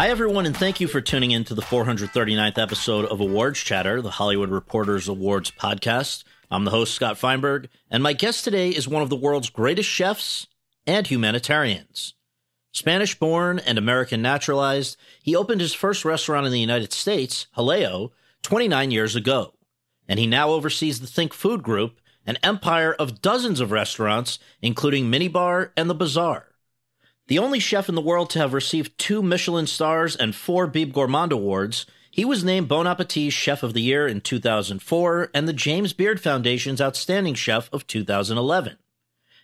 Hi, everyone, and thank you for tuning in to the 439th episode of Awards Chatter, the Hollywood Reporters Awards podcast. I'm the host, Scott Feinberg, and my guest today is one of the world's greatest chefs and humanitarians. Spanish born and American naturalized, he opened his first restaurant in the United States, Jaleo, 29 years ago, and he now oversees the Think Food Group, an empire of dozens of restaurants, including Minibar and The Bazaar. The only chef in the world to have received two Michelin stars and four Bib Gourmand awards, he was named Bon Appetit's Chef of the Year in 2004 and the James Beard Foundation's Outstanding Chef of 2011.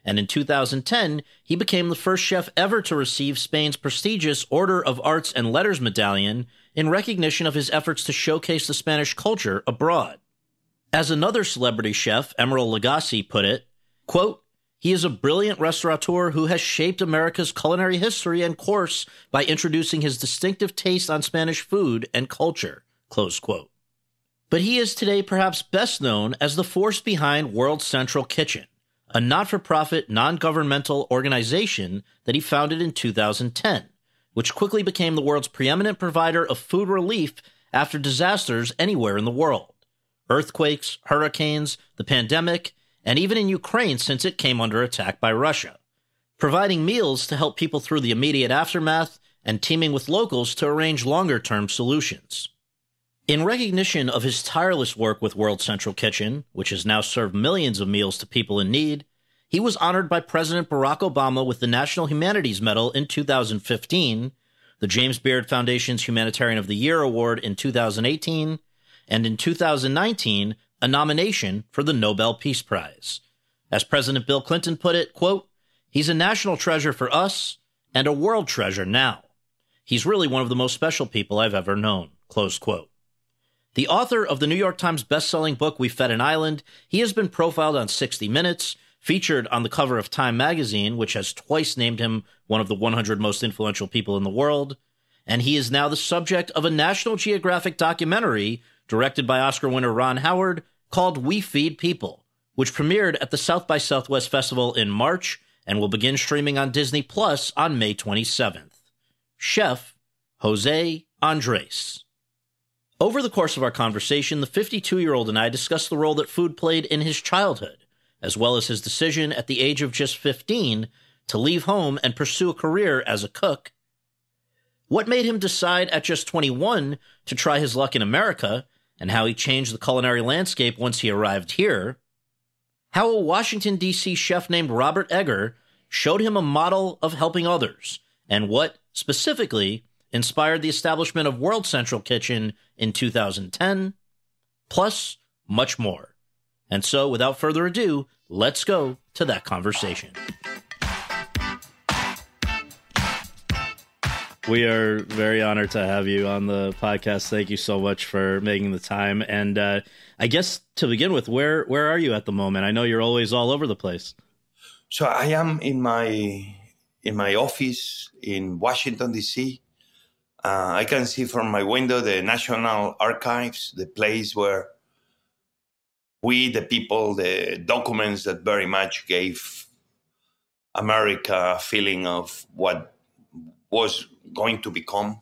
And in 2010, he became the first chef ever to receive Spain's prestigious Order of Arts and Letters medallion in recognition of his efforts to showcase the Spanish culture abroad. As another celebrity chef, Emeril Lagasse, put it, quote, he is a brilliant restaurateur who has shaped America's culinary history and course by introducing his distinctive taste on Spanish food and culture. Close quote. But he is today perhaps best known as the force behind World Central Kitchen, a not for profit, non governmental organization that he founded in 2010, which quickly became the world's preeminent provider of food relief after disasters anywhere in the world earthquakes, hurricanes, the pandemic, and even in Ukraine since it came under attack by Russia, providing meals to help people through the immediate aftermath and teaming with locals to arrange longer term solutions. In recognition of his tireless work with World Central Kitchen, which has now served millions of meals to people in need, he was honored by President Barack Obama with the National Humanities Medal in 2015, the James Beard Foundation's Humanitarian of the Year Award in 2018, and in 2019, a nomination for the Nobel Peace Prize. As President Bill Clinton put it, quote, he's a national treasure for us and a world treasure now. He's really one of the most special people I've ever known, close quote. The author of the New York Times bestselling book We Fed an Island, he has been profiled on 60 Minutes, featured on the cover of Time magazine, which has twice named him one of the 100 most influential people in the world, and he is now the subject of a National Geographic documentary directed by Oscar winner Ron Howard, called We Feed People, which premiered at the South by Southwest Festival in March and will begin streaming on Disney Plus on May 27th. Chef José Andrés. Over the course of our conversation, the 52 year old and I discussed the role that food played in his childhood, as well as his decision at the age of just 15 to leave home and pursue a career as a cook. What made him decide at just 21 to try his luck in America and how he changed the culinary landscape once he arrived here, how a Washington, D.C. chef named Robert Egger showed him a model of helping others, and what, specifically, inspired the establishment of World Central Kitchen in 2010, plus much more. And so, without further ado, let's go to that conversation. We are very honored to have you on the podcast. Thank you so much for making the time. And uh, I guess to begin with, where where are you at the moment? I know you're always all over the place. So I am in my in my office in Washington D.C. Uh, I can see from my window the National Archives, the place where we, the people, the documents that very much gave America a feeling of what was going to become.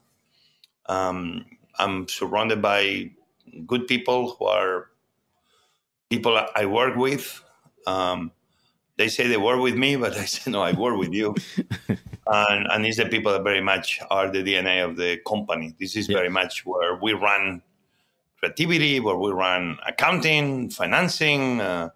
Um, I'm surrounded by good people who are people I work with. Um, they say they work with me, but I say no, I work with you. and and it's the people that very much are the DNA of the company. This is yeah. very much where we run creativity, where we run accounting, financing, uh,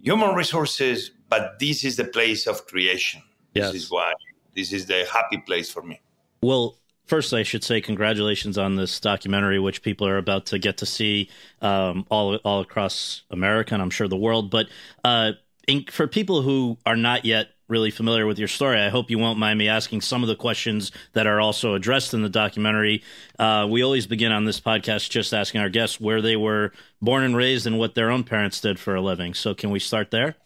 human resources. But this is the place of creation. Yes. This is why this is the happy place for me. Well, first I should say congratulations on this documentary, which people are about to get to see um, all all across America and I'm sure the world. But uh, in, for people who are not yet really familiar with your story, I hope you won't mind me asking some of the questions that are also addressed in the documentary. Uh, we always begin on this podcast just asking our guests where they were born and raised and what their own parents did for a living. So, can we start there?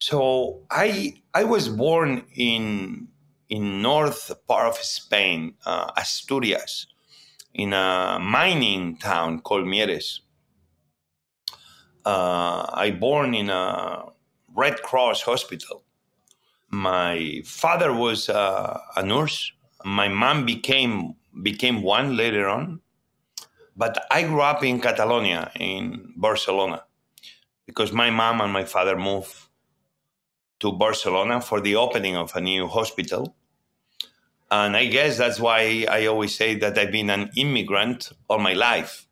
So, I I was born in in north part of Spain, uh, Asturias, in a mining town called Mieres uh, I born in a Red Cross hospital. My father was uh, a nurse. My mom became became one later on. But I grew up in Catalonia, in Barcelona, because my mom and my father moved to Barcelona for the opening of a new hospital. And I guess that's why I always say that I've been an immigrant all my life.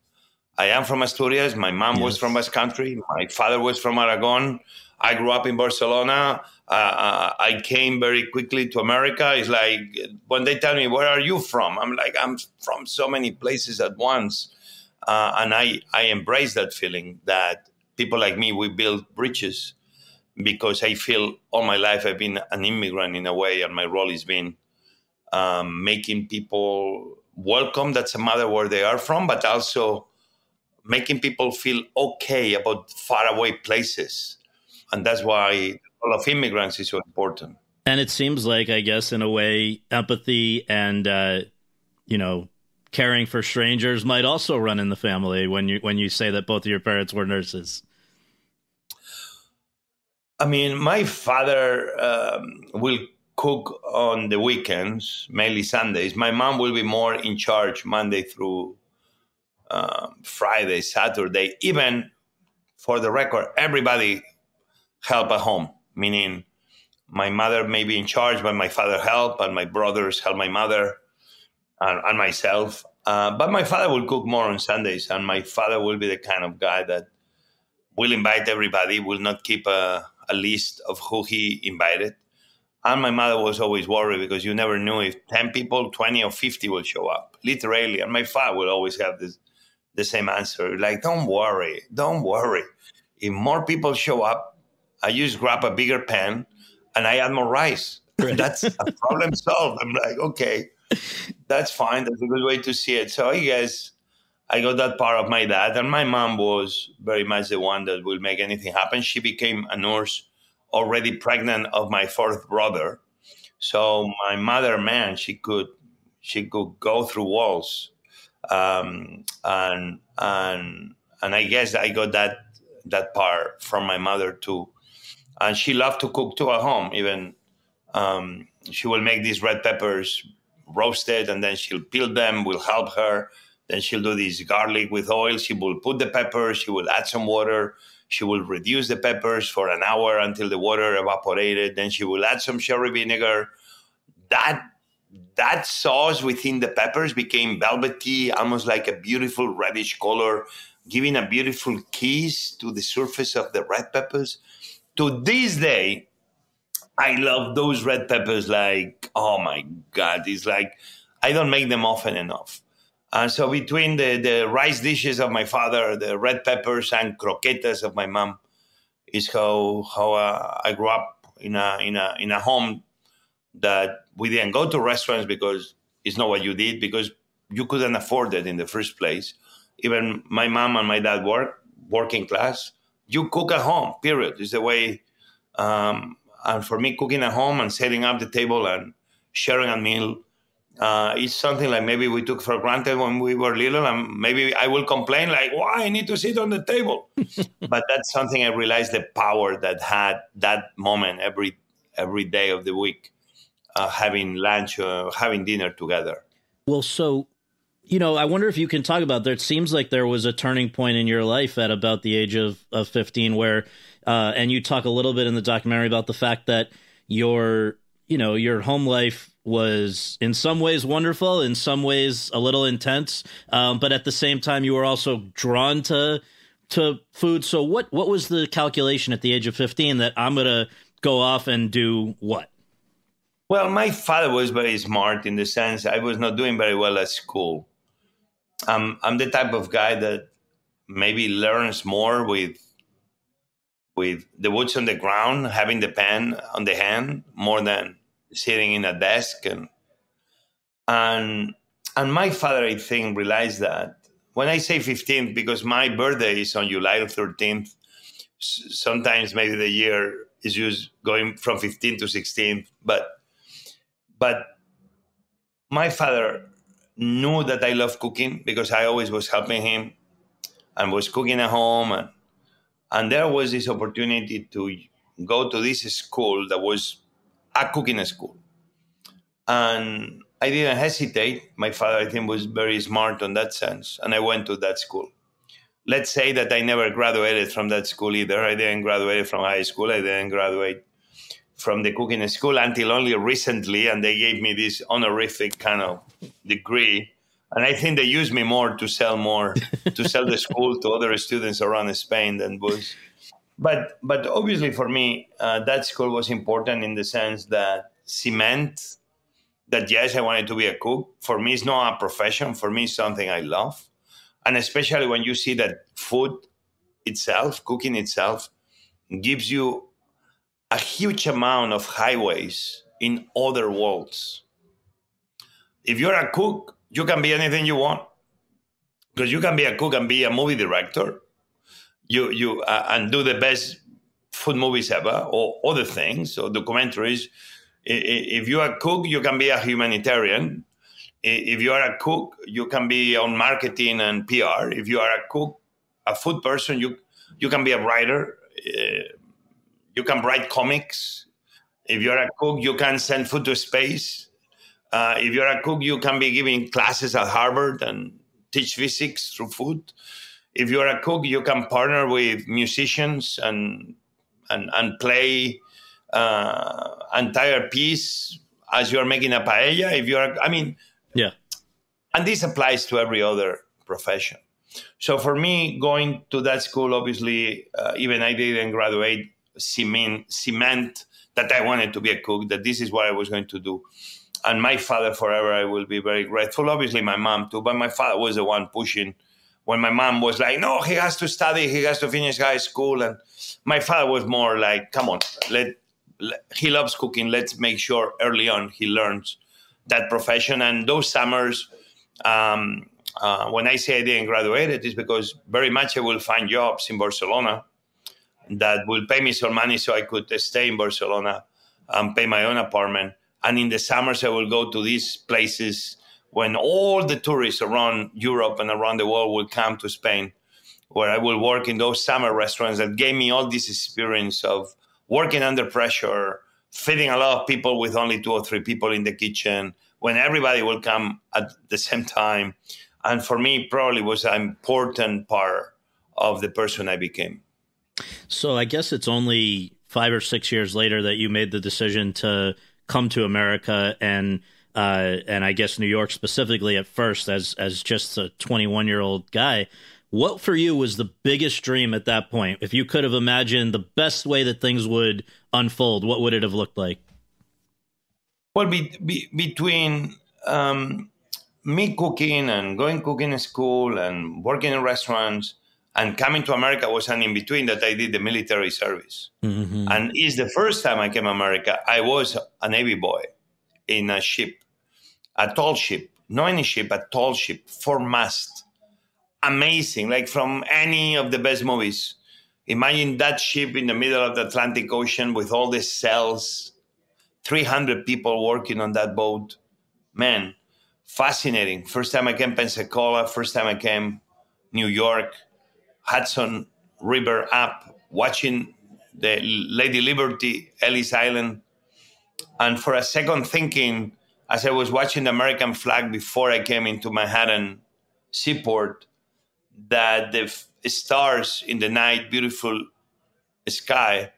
I am from Asturias. My mom yes. was from Basque Country. My father was from Aragon. I grew up in Barcelona. Uh, uh, I came very quickly to America. It's like when they tell me, "Where are you from?" I'm like, "I'm from so many places at once," uh, and I I embrace that feeling that people like me we build bridges because I feel all my life I've been an immigrant in a way, and my role has been um, making people welcome. That's a matter where they are from, but also making people feel okay about faraway places. And that's why the role of immigrants is so important. And it seems like, I guess, in a way, empathy and, uh, you know, caring for strangers might also run in the family when you when you say that both of your parents were nurses. I mean, my father um, will cook on the weekends, mainly Sundays. My mom will be more in charge Monday through um, Friday, Saturday, even for the record, everybody help at home, meaning my mother may be in charge, but my father help, and my brothers help my mother and, and myself. Uh, but my father will cook more on Sundays, and my father will be the kind of guy that will invite everybody, will not keep a, a list of who he invited. And my mother was always worried because you never knew if 10 people, 20 or 50 will show up, literally. And my father will always have this the same answer. Like, don't worry, don't worry. If more people show up, I just grab a bigger pan and I add more rice. Right. That's a problem solved. I'm like, okay, that's fine. That's a good way to see it. So I guess I got that part of my dad, and my mom was very much the one that will make anything happen. She became a nurse already pregnant of my fourth brother. So my mother, man, she could she could go through walls um, and and and I guess I got that that part from my mother too. And she loved to cook too at home. Even um, she will make these red peppers roasted, and then she'll peel them. Will help her. Then she'll do this garlic with oil. She will put the peppers. She will add some water. She will reduce the peppers for an hour until the water evaporated. Then she will add some sherry vinegar. That that sauce within the peppers became velvety, almost like a beautiful reddish color, giving a beautiful kiss to the surface of the red peppers. To this day, I love those red peppers like, oh my God, it's like I don't make them often enough. And so between the, the rice dishes of my father, the red peppers and croquetas of my mom, is how how uh, I grew up in a in a in a home that we didn't go to restaurants because it's not what you did because you couldn't afford it in the first place. Even my mom and my dad work working class. You cook at home. Period. Is the way. Um, and for me, cooking at home and setting up the table and sharing a meal uh, is something like maybe we took for granted when we were little, and maybe I will complain like, "Why I need to sit on the table?" but that's something I realized the power that had that moment every every day of the week uh, having lunch, uh, having dinner together. Well, so you know, I wonder if you can talk about there. It seems like there was a turning point in your life at about the age of, of 15 where, uh, and you talk a little bit in the documentary about the fact that your, you know, your home life was in some ways wonderful, in some ways a little intense. Um, but at the same time, you were also drawn to, to food. So what, what was the calculation at the age of 15 that I'm to go off and do what? Well, my father was very smart in the sense I was not doing very well at school. I'm I'm the type of guy that maybe learns more with with the woods on the ground, having the pen on the hand, more than sitting in a desk and and and my father, I think, realized that when I say 15th, because my birthday is on July 13th, sometimes maybe the year is just going from 15 to 16, but but my father knew that I love cooking because I always was helping him and was cooking at home. And, and there was this opportunity to go to this school that was a cooking school. And I didn't hesitate. My father, I think, was very smart on that sense. And I went to that school. Let's say that I never graduated from that school either. I didn't graduate from high school. I didn't graduate from the cooking school until only recently, and they gave me this honorific kind of degree. And I think they used me more to sell more, to sell the school to other students around Spain than was. But but obviously for me, uh, that school was important in the sense that cement that yes, I wanted to be a cook. For me, it's not a profession. For me, it's something I love, and especially when you see that food itself, cooking itself, gives you a huge amount of highways in other worlds. If you're a cook, you can be anything you want because you can be a cook and be a movie director, you you uh, and do the best food movies ever, or other things, or documentaries. If you're a cook, you can be a humanitarian. If you are a cook, you can be on marketing and PR. If you are a cook, a food person, you you can be a writer. Uh, you can write comics. If you're a cook, you can send food to space. Uh, if you're a cook, you can be giving classes at Harvard and teach physics through food. If you're a cook, you can partner with musicians and and, and play uh, entire piece as you're making a paella. If you're, I mean, yeah, and this applies to every other profession. So for me, going to that school, obviously, uh, even I didn't graduate cement, cement that I wanted to be a cook, that this is what I was going to do. And my father, forever, I will be very grateful. Obviously, my mom too, but my father was the one pushing. When my mom was like, "No, he has to study, he has to finish high school," and my father was more like, "Come on, let, let he loves cooking. Let's make sure early on he learns that profession." And those summers, um, uh, when I say I didn't graduate, it is because very much I will find jobs in Barcelona that will pay me some money so I could stay in Barcelona and pay my own apartment. And in the summers, I will go to these places when all the tourists around Europe and around the world will come to Spain, where I will work in those summer restaurants that gave me all this experience of working under pressure, feeding a lot of people with only two or three people in the kitchen, when everybody will come at the same time. And for me, probably was an important part of the person I became. So I guess it's only five or six years later that you made the decision to come to America and uh, and I guess New York specifically at first as as just a 21 year old guy. What for you was the biggest dream at that point? If you could have imagined the best way that things would unfold, what would it have looked like? Well, be, be, between um, me cooking and going cooking in school and working in restaurants, and coming to America was an in between that I did the military service. Mm-hmm. And it's the first time I came to America. I was a Navy boy in a ship, a tall ship, not any ship, a tall ship, four mast. Amazing, like from any of the best movies. Imagine that ship in the middle of the Atlantic Ocean with all the cells, 300 people working on that boat. Man, fascinating. First time I came Pensacola, first time I came New York Hudson River up, watching the Lady Liberty, Ellis Island, and for a second thinking, as I was watching the American flag before I came into Manhattan seaport, that the f- stars in the night, beautiful sky,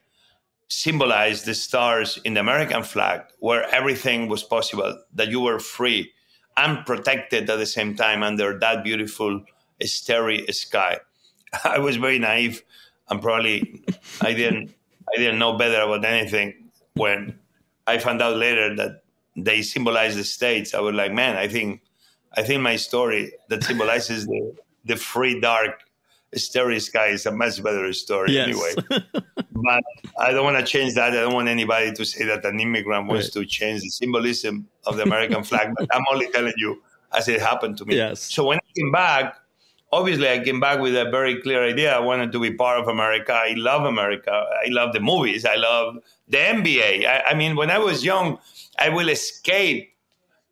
symbolized the stars in the American flag, where everything was possible, that you were free and protected at the same time under that beautiful starry sky. I was very naive and probably I didn't I didn't know better about anything when I found out later that they symbolize the states. I was like, man, I think I think my story that symbolizes the the free dark starry sky is a much better story Yes. anyway. but I don't want to change that. I don't want anybody to say that an immigrant wants Right. to change the symbolism of the American flag. But I'm only telling you as it happened to me. Yes. So when I came back, obviously I came back with a very clear idea. I wanted to be part of America. I love America. I love the movies. I love the NBA. I, I mean, when I was young, I will escape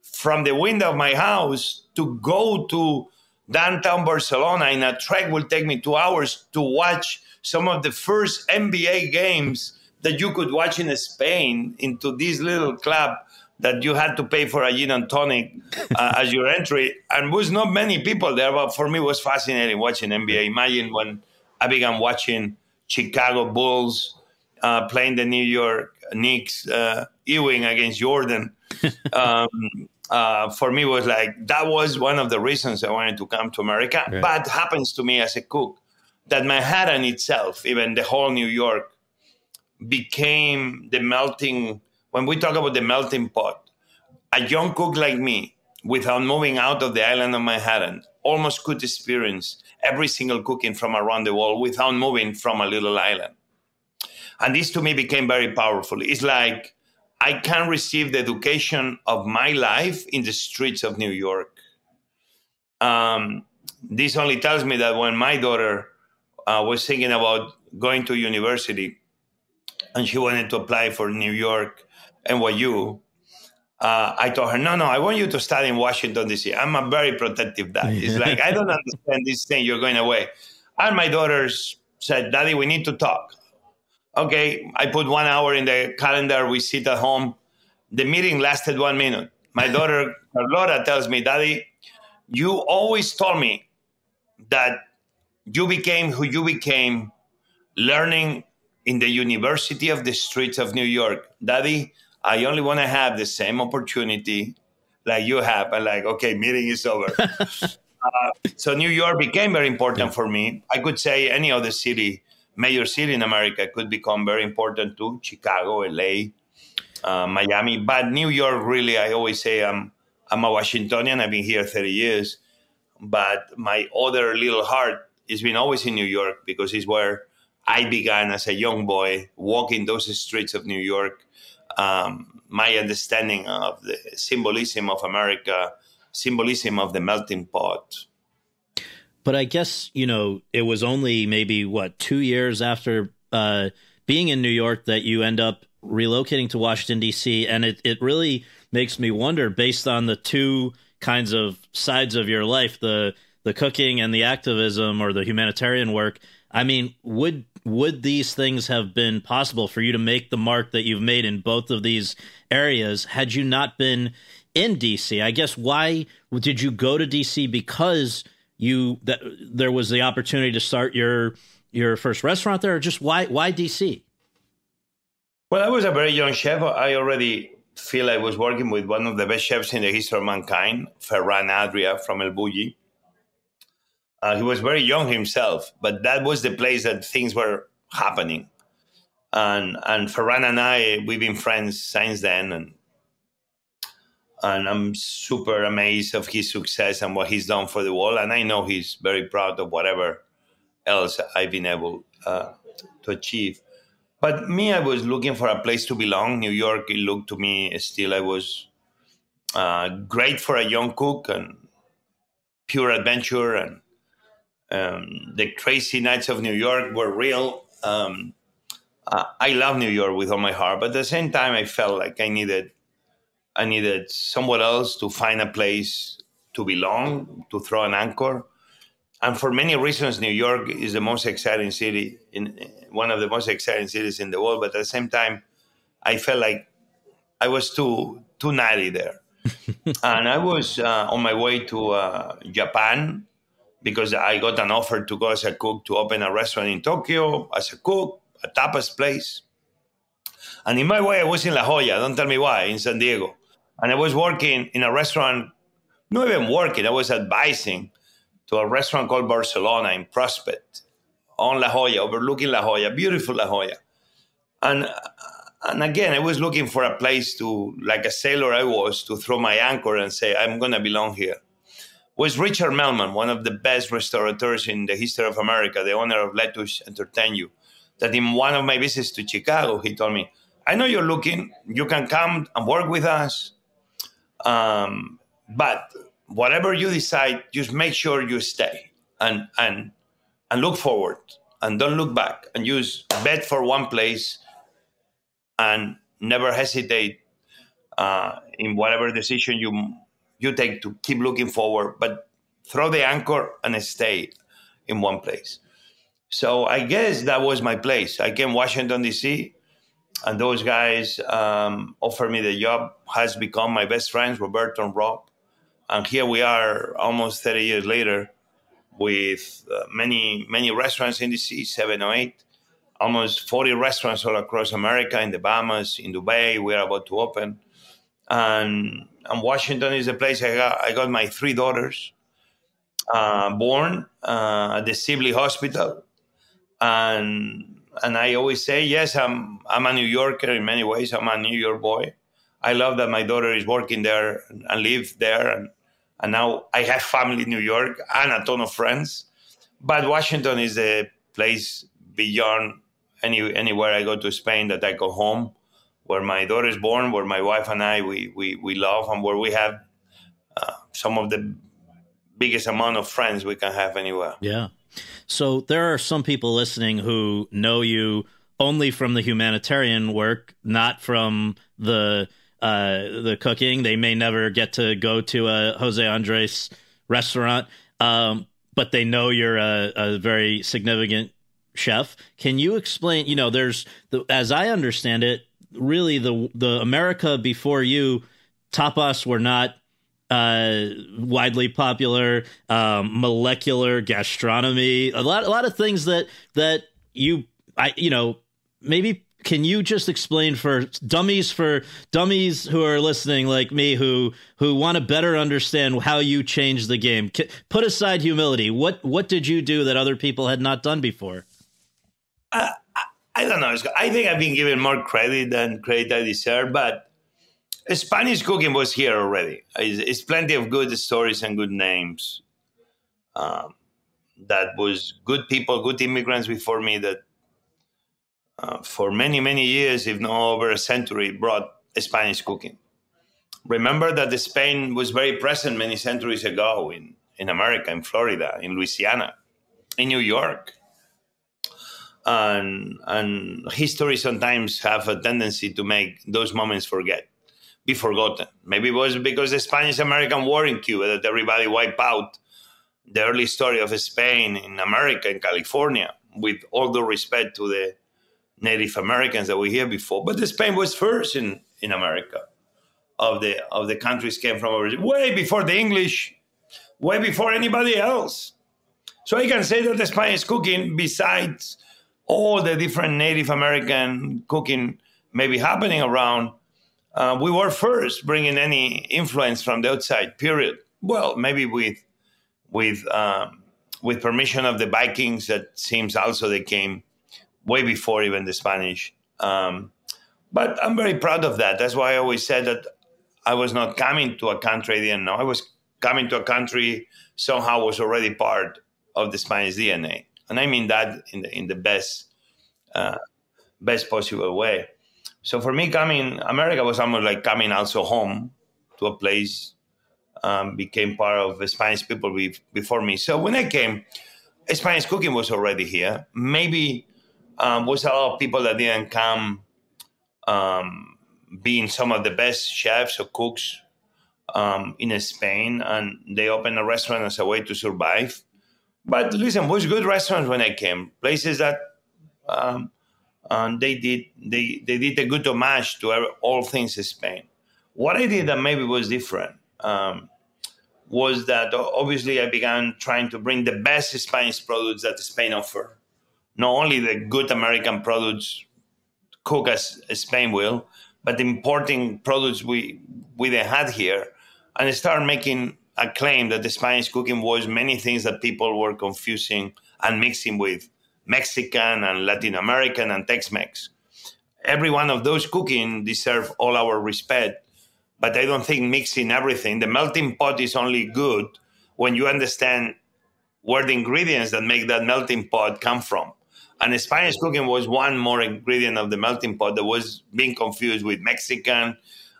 from the window of my house to go to downtown Barcelona in a trek will take me two hours to watch some of the first NBA games that you could watch in Spain into this little club that you had to pay for a gin and tonic uh, as your entry. And was not many people there, but for me it was fascinating watching NBA. Imagine when I began watching Chicago Bulls uh, playing the New York Knicks, uh, Ewing against Jordan. um, uh, for me was like that was one of the reasons I wanted to come to America. Right. But happens to me as a cook that Manhattan itself, even the whole New York, became the melting. When we talk about the melting pot, a young cook like me, without moving out of the island of Manhattan, almost could experience every single cooking from around the world without moving from a little island. And this to me became very powerful. It's like I can receive the education of my life in the streets of New York. Um, this only tells me that when my daughter uh, was thinking about going to university and she wanted to apply for New York NYU, uh, I told her, no, no, I want you to study in Washington, D.C. I'm a very protective dad. It's like, I don't understand this thing, you're going away. And my daughters said, Daddy, we need to talk. Okay, I put one hour in the calendar, we sit at home. The meeting lasted one minute. My daughter, Carlota, tells me, Daddy, you always told me that you became who you became learning in the University of the Streets of New York. Daddy, I only want to have the same opportunity like you have. And like, okay, meeting is over. uh, so New York became very important for me. I could say any other city, major city in America, could become very important too. Chicago, LA, uh, Miami, but New York really. I always say I'm I'm a Washingtonian. I've been here 30 years, but my other little heart has been always in New York because it's where I began as a young boy walking those streets of New York. Um, my understanding of the symbolism of America, symbolism of the melting pot. But I guess, you know, it was only maybe what, two years after uh, being in New York that you end up relocating to Washington, D.C. And it, it really makes me wonder, based on the two kinds of sides of your life, the the cooking and the activism or the humanitarian work. I mean, would would these things have been possible for you to make the mark that you've made in both of these areas had you not been in DC? I guess why did you go to DC because you that there was the opportunity to start your your first restaurant there or just why why DC? Well, I was a very young chef. I already feel I was working with one of the best chefs in the history of mankind, Ferran Adrià from El Bulli. Uh, he was very young himself, but that was the place that things were happening. And and Ferran and I, we've been friends since then, and and I'm super amazed of his success and what he's done for the world. And I know he's very proud of whatever else I've been able uh, to achieve. But me, I was looking for a place to belong. New York, it looked to me still I was uh, great for a young cook and pure adventure and um, the crazy nights of New York were real. Um, uh, I love New York with all my heart, but at the same time, I felt like I needed, I needed somewhere else to find a place to belong, to throw an anchor. And for many reasons, New York is the most exciting city in one of the most exciting cities in the world. But at the same time, I felt like I was too too natty there. and I was uh, on my way to uh, Japan because I got an offer to go as a cook to open a restaurant in Tokyo as a cook, a tapas place. And in my way, I was in La Jolla, don't tell me why, in San Diego. And I was working in a restaurant, not even working, I was advising to a restaurant called Barcelona in Prospect on La Jolla, overlooking La Jolla, beautiful La Jolla. And and again, I was looking for a place to, like a sailor I was, to throw my anchor and say, I'm going to belong here. Was Richard Melman, one of the best restaurateurs in the history of America, the owner of Lettuce Entertain You, that in one of my visits to Chicago, he told me, I know you're looking, you can come and work with us, um, but whatever you decide, just make sure you stay and, and, and look forward and don't look back and use bet for one place and never hesitate uh, in whatever decision you you take to keep looking forward, but throw the anchor and stay in one place. So I guess that was my place. I came Washington D.C. and those guys um, offered me the job. Has become my best friends, Roberto and Rob, and here we are, almost 30 years later, with uh, many many restaurants in D.C., seven or eight almost 40 restaurants all across America, in the Bahamas, in Dubai. We're about to open. And, and Washington is the place I got, I got my three daughters uh, born uh, at the Sibley Hospital. And, and I always say, yes, I'm, I'm a New Yorker in many ways. I'm a New York boy. I love that my daughter is working there and live there. And, and now I have family in New York and a ton of friends. But Washington is the place beyond any anywhere I go to Spain that I go home, where my daughter is born, where my wife and I we we, we love, and where we have uh, some of the biggest amount of friends we can have anywhere. Yeah. So there are some people listening who know you only from the humanitarian work, not from the uh, the cooking. They may never get to go to a José Andrés restaurant, um, but they know you're a, a very significant chef. Can you explain? You know, there's the, as I understand it, really the the America before you, tapas were not uh, widely popular. Um, molecular gastronomy, a lot a lot of things that that you I you know maybe can you just explain for dummies for dummies who are listening like me who who want to better understand how you changed the game put aside humility what what did you do that other people had not done before I, I don't know. I think I've been given more credit than credit I deserve, but Spanish cooking was here already. It's, it's plenty of good stories and good names. Um, that was good people, good immigrants before me that uh, for many, many years, if not over a century, brought Spanish cooking. Remember that Spain was very present many centuries ago in, in America, in Florida, in Louisiana, in New York and and history sometimes have a tendency to make those moments forget be forgotten. Maybe it was because the spanish american war in cuba that everybody wiped out the early story of spain in america in california with all the respect to the native americans that we hear before. But the spain was first in in america. Of the of the countries came from origin way before the english way before anybody else. So i can say that the spanish cooking besides all the different Native American cooking maybe happening around, uh, we were first bringing any influence from the outside. Period. Well, maybe with with um, with permission of the Vikings, that seems also they came way before even the Spanish. Um, but I'm very proud of that. That's why I always said that I was not coming to a country I didn't know. I was coming to a country somehow was already part of the Spanish DNA and I mean that in the in the best uh, best possible way. So for me, coming America was almost like coming also home to a place. Um, became part of the Spanish people be, before me. So when I came, Spanish cooking was already here. Maybe um, was a lot of people that didn't come um, being some of the best chefs or cooks um, in Spain, and they opened a restaurant as a way to survive. But listen, was good restaurants when I came. Places that um, um, they did they, they did a good homage to all things in Spain. What I did that maybe was different um, was that obviously I began trying to bring the best Spanish products that Spain offer. Not only the good American products cook as Spain will, but importing products we we then had here, and start making a claim that the Spanish cooking was many things that people were confusing and mixing with Mexican and Latin American and Tex-Mex. Every one of those cooking deserve all our respect, but I don't think mixing everything. The melting pot is only good when you understand where the ingredients that make that melting pot come from. And Spanish cooking was one more ingredient of the melting pot that was being confused with Mexican,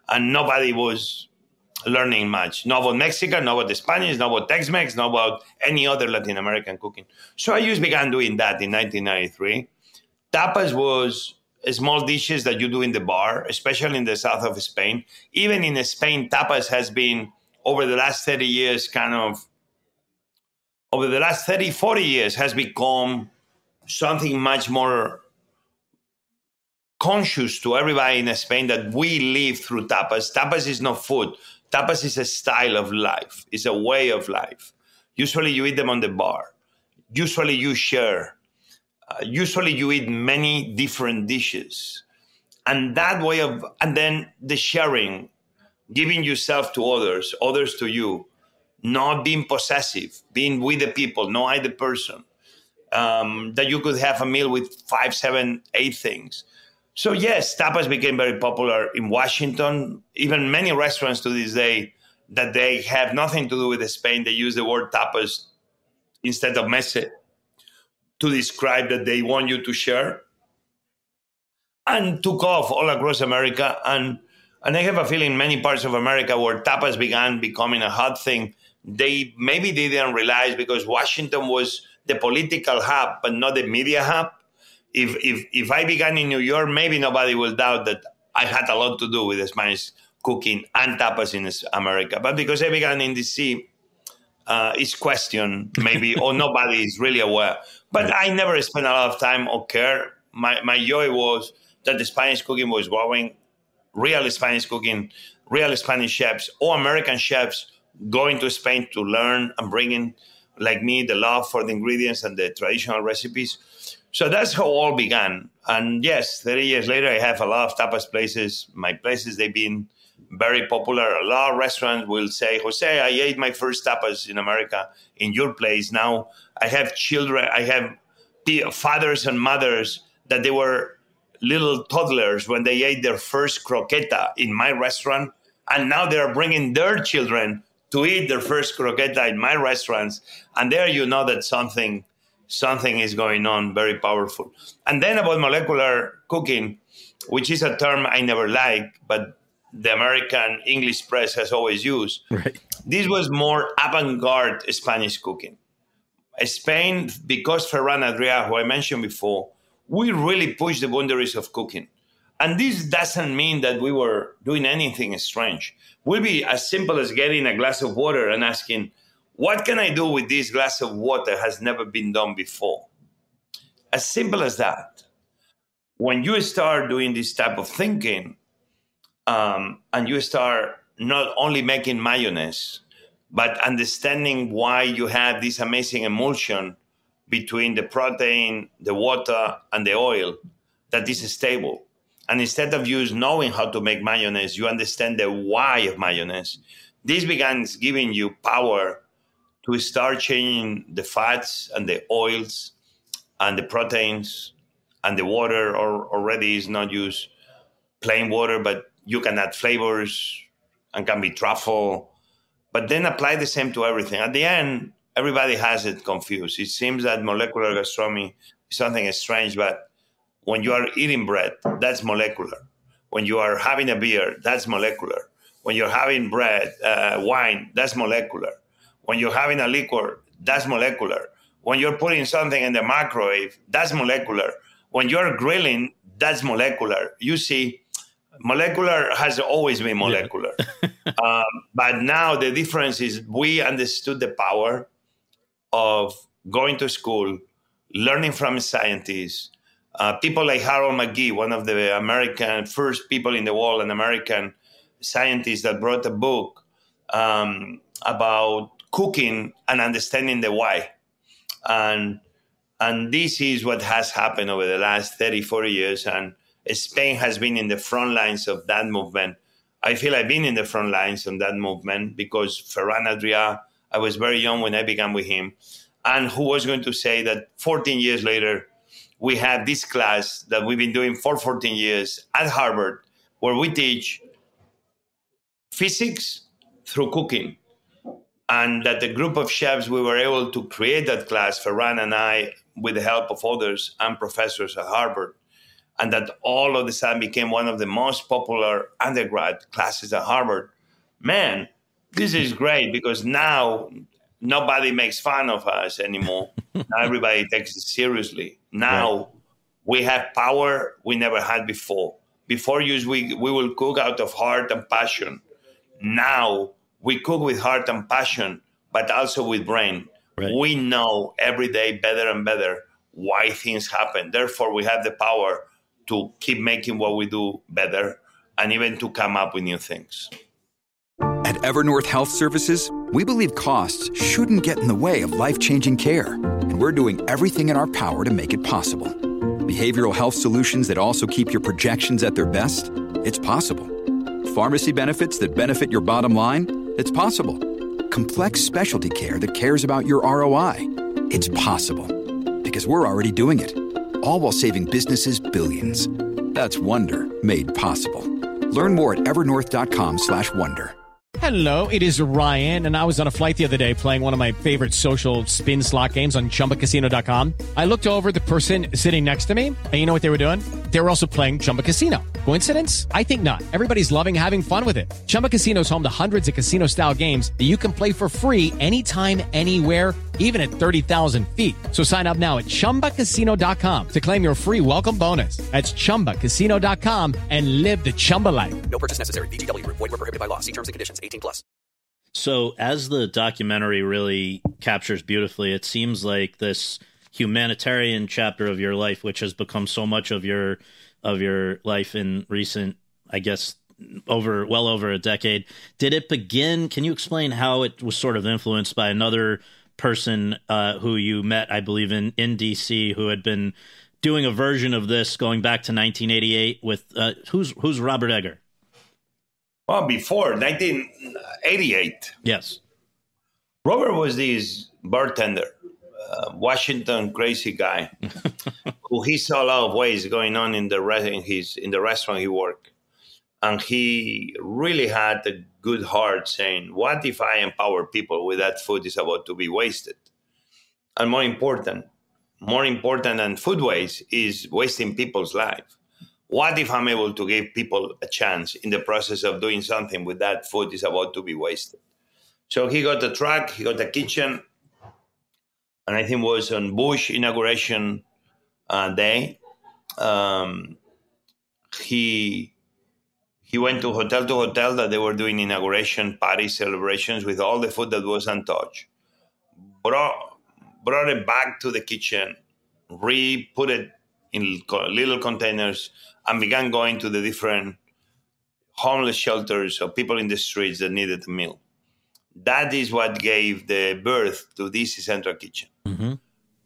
and nobody was learning much. Not about Mexican, not about the Spanish, not about Tex-Mex, not about any other Latin American cooking. So I just began doing that in 1993. Tapas was small dishes that you do in the bar, especially in the south of Spain. Even in Spain, tapas has been over the last 30 years kind of over the last 30 40 years has become something much more conscious to everybody in Spain that we live through tapas. Tapas is not food. Tapas is a style of life. It's a way of life. Usually you eat them on the bar. Usually you share. Uh, usually you eat many different dishes. And that way of, and then the sharing, giving yourself to others, others to you, not being possessive, being with the people, not I the person. Um, that you could have a meal with five, seven, eight things. So yes, tapas became very popular in Washington. Even many restaurants to this day that they have nothing to do with Spain, they use the word tapas instead of meze to describe that they want you to share. And took off all across America. And and I have a feeling many parts of America where tapas began becoming a hot thing, they maybe they didn't realize because Washington was the political hub, but not the media hub. If if if I began in New York, maybe nobody will doubt that I had a lot to do with Spanish cooking and tapas in America. But because I began in DC, uh, it's questioned maybe, or nobody is really aware. But I never spent a lot of time or care. My my joy was that the Spanish cooking was growing, real Spanish cooking, real Spanish chefs or American chefs going to Spain to learn and bringing like me, the love for the ingredients and the traditional recipes. So that's how all began. And yes, 30 years later, I have a lot of tapas places. My places, they've been very popular. A lot of restaurants will say, José, I ate my first tapas in America in your place. Now I have children, I have fathers and mothers that they were little toddlers when they ate their first croqueta in my restaurant. And now they're bringing their children to eat their first croqueta in my restaurants, and there you know that something something is going on very powerful. And then about molecular cooking, which is a term I never liked, but the American English press has always used. Right. This was more avant-garde Spanish cooking. Spain, because Ferran Adrià, who I mentioned before, we really pushed the boundaries of cooking. And this doesn't mean that we were doing anything strange. We'll be as simple as getting a glass of water and asking, what can I do with this glass of water has never been done before? As simple as that. When you start doing this type of thinking, um, and you start not only making mayonnaise, but understanding why you have this amazing emulsion between the protein, the water, and the oil that is stable and instead of you knowing how to make mayonnaise, you understand the why of mayonnaise. This begins giving you power to start changing the fats and the oils and the proteins and the water or already is not used plain water, but you can add flavors and can be truffle, but then apply the same to everything. At the end, everybody has it confused. It seems that molecular gastronomy is something strange, but when you are eating bread, that's molecular. When you are having a beer, that's molecular. When you're having bread, uh, wine, that's molecular. When you're having a liquor, that's molecular. When you're putting something in the microwave, that's molecular. When you're grilling, that's molecular. You see, molecular has always been molecular. Yeah. um, but now the difference is we understood the power of going to school, learning from scientists, uh, people like Harold McGee, one of the American first people in the world, an American scientist that wrote a book um, about cooking and understanding the why. And and this is what has happened over the last 30, 40 years. And Spain has been in the front lines of that movement. I feel I've been in the front lines of that movement because Ferran Adrià, I was very young when I began with him. And who was going to say that 14 years later, we have this class that we've been doing for 14 years at Harvard, where we teach physics through cooking. And that the group of chefs, we were able to create that class, Ferran and I, with the help of others and professors at Harvard. And that all of a sudden became one of the most popular undergrad classes at Harvard. Man, this is great because now nobody makes fun of us anymore. now everybody takes it seriously. Now right. we have power we never had before. Before use we, we will cook out of heart and passion. Now we cook with heart and passion, but also with brain. Right. We know every day better and better why things happen. Therefore, we have the power to keep making what we do better and even to come up with new things. At Evernorth Health Services, we believe costs shouldn't get in the way of life changing care, and we're doing everything in our power to make it possible. Behavioral health solutions that also keep your projections at their best? It's possible. Pharmacy benefits that benefit your bottom line? It's possible. Complex specialty care that cares about your ROI? It's possible. Because we're already doing it. All while saving businesses billions. That's Wonder made possible. Learn more at evernorth.com/slash Wonder. Hello, it is Ryan, and I was on a flight the other day playing one of my favorite social spin slot games on ChumbaCasino.com. I looked over the person sitting next to me, and you know what they were doing? They were also playing Chumba Casino. Coincidence? I think not. Everybody's loving having fun with it. Chumba Casino is home to hundreds of casino-style games that you can play for free anytime, anywhere, even at 30,000 feet. So sign up now at ChumbaCasino.com to claim your free welcome bonus. That's ChumbaCasino.com and live the Chumba life. No purchase necessary. VGW. Void were prohibited by law. See terms and conditions. 18 plus. So as the documentary really captures beautifully, it seems like this humanitarian chapter of your life, which has become so much of your of your life in recent, I guess, over well over a decade. Did it begin? Can you explain how it was sort of influenced by another person uh, who you met, I believe, in in DC, who had been doing a version of this going back to 1988 with uh, who's who's Robert Egger? Well, before 1988. Yes. Robert was this bartender, uh, Washington crazy guy, who he saw a lot of ways going on in the re- in his in the restaurant he worked, and he really had a good heart, saying, "What if I empower people with that food is about to be wasted?" And more important, more important than food waste is wasting people's life. What if I'm able to give people a chance in the process of doing something with that food is about to be wasted? So he got a truck, he got a kitchen, and I think it was on Bush inauguration uh, day. Um, he he went to hotel to hotel that they were doing inauguration party celebrations with all the food that was untouched. Brought brought it back to the kitchen, re put it in little containers, and began going to the different homeless shelters or people in the streets that needed a meal. That is what gave the birth to this Central Kitchen. Mm-hmm.